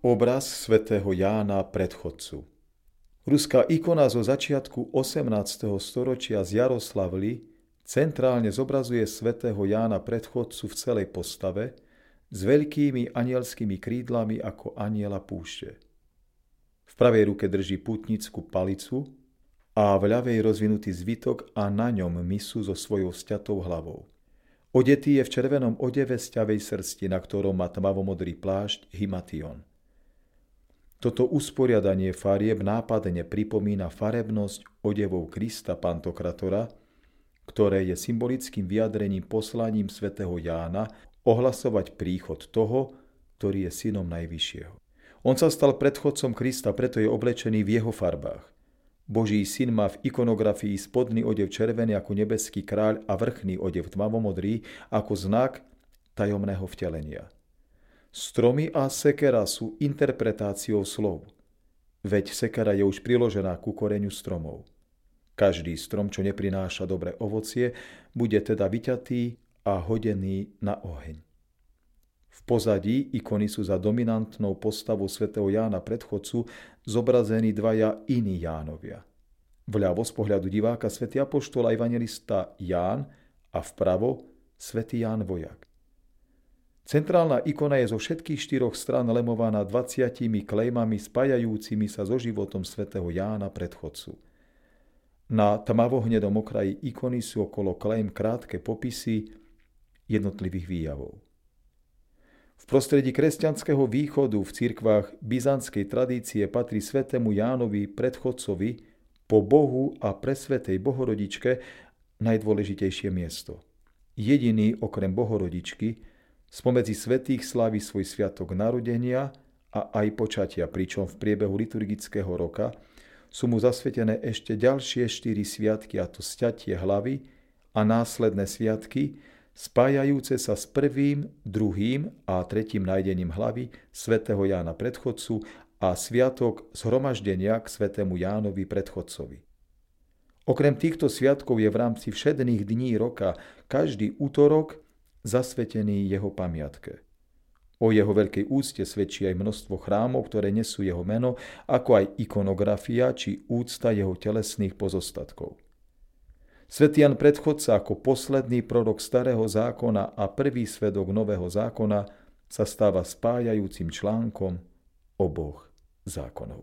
Obraz svätého Jána predchodcu Ruská ikona zo začiatku 18. storočia z Jaroslavly centrálne zobrazuje svätého Jána predchodcu v celej postave s veľkými anielskými krídlami ako aniela púšte. V pravej ruke drží putnickú palicu a v ľavej rozvinutý zvitok a na ňom misu so svojou sťatou hlavou. Odetý je v červenom odeve z ťavej srsti, na ktorom má tmavomodrý plášť himation – toto usporiadanie farieb nápadne pripomína farebnosť odevov Krista Pantokratora, ktoré je symbolickým vyjadrením poslaním svätého Jána ohlasovať príchod toho, ktorý je synom Najvyššieho. On sa stal predchodcom Krista, preto je oblečený v jeho farbách. Boží syn má v ikonografii spodný odev červený ako nebeský kráľ a vrchný odev tmavomodrý ako znak tajomného vtelenia. Stromy a sekera sú interpretáciou slov. Veď sekera je už priložená ku koreňu stromov. Každý strom, čo neprináša dobré ovocie, bude teda vyťatý a hodený na oheň. V pozadí ikony sú za dominantnou postavou svätého Jána predchodcu zobrazení dvaja iní Jánovia. Vľavo z pohľadu diváka svätý apoštol a evangelista Ján a vpravo svätý Ján Vojak. Centrálna ikona je zo všetkých štyroch strán lemovaná 20 klejmami spájajúcimi sa so životom svätého Jána predchodcu. Na tmavohnedom okraji ikony sú okolo klejm krátke popisy jednotlivých výjavov. V prostredí kresťanského východu v cirkvách byzantskej tradície patrí svetému Jánovi predchodcovi po Bohu a presvetej Bohorodičke najdôležitejšie miesto. Jediný okrem Bohorodičky, Spomedzi svetých slaví svoj sviatok narodenia a aj počatia, pričom v priebehu liturgického roka sú mu zasvetené ešte ďalšie štyri sviatky, a to sťatie hlavy a následné sviatky, spájajúce sa s prvým, druhým a tretím nájdením hlavy svätého Jána predchodcu a sviatok zhromaždenia k svätému Jánovi predchodcovi. Okrem týchto sviatkov je v rámci všedných dní roka každý útorok zasvetený jeho pamiatke. O jeho veľkej úcte svedčí aj množstvo chrámov, ktoré nesú jeho meno, ako aj ikonografia či úcta jeho telesných pozostatkov. Svetý predchodca ako posledný prorok starého zákona a prvý svedok nového zákona sa stáva spájajúcim článkom oboch zákonov.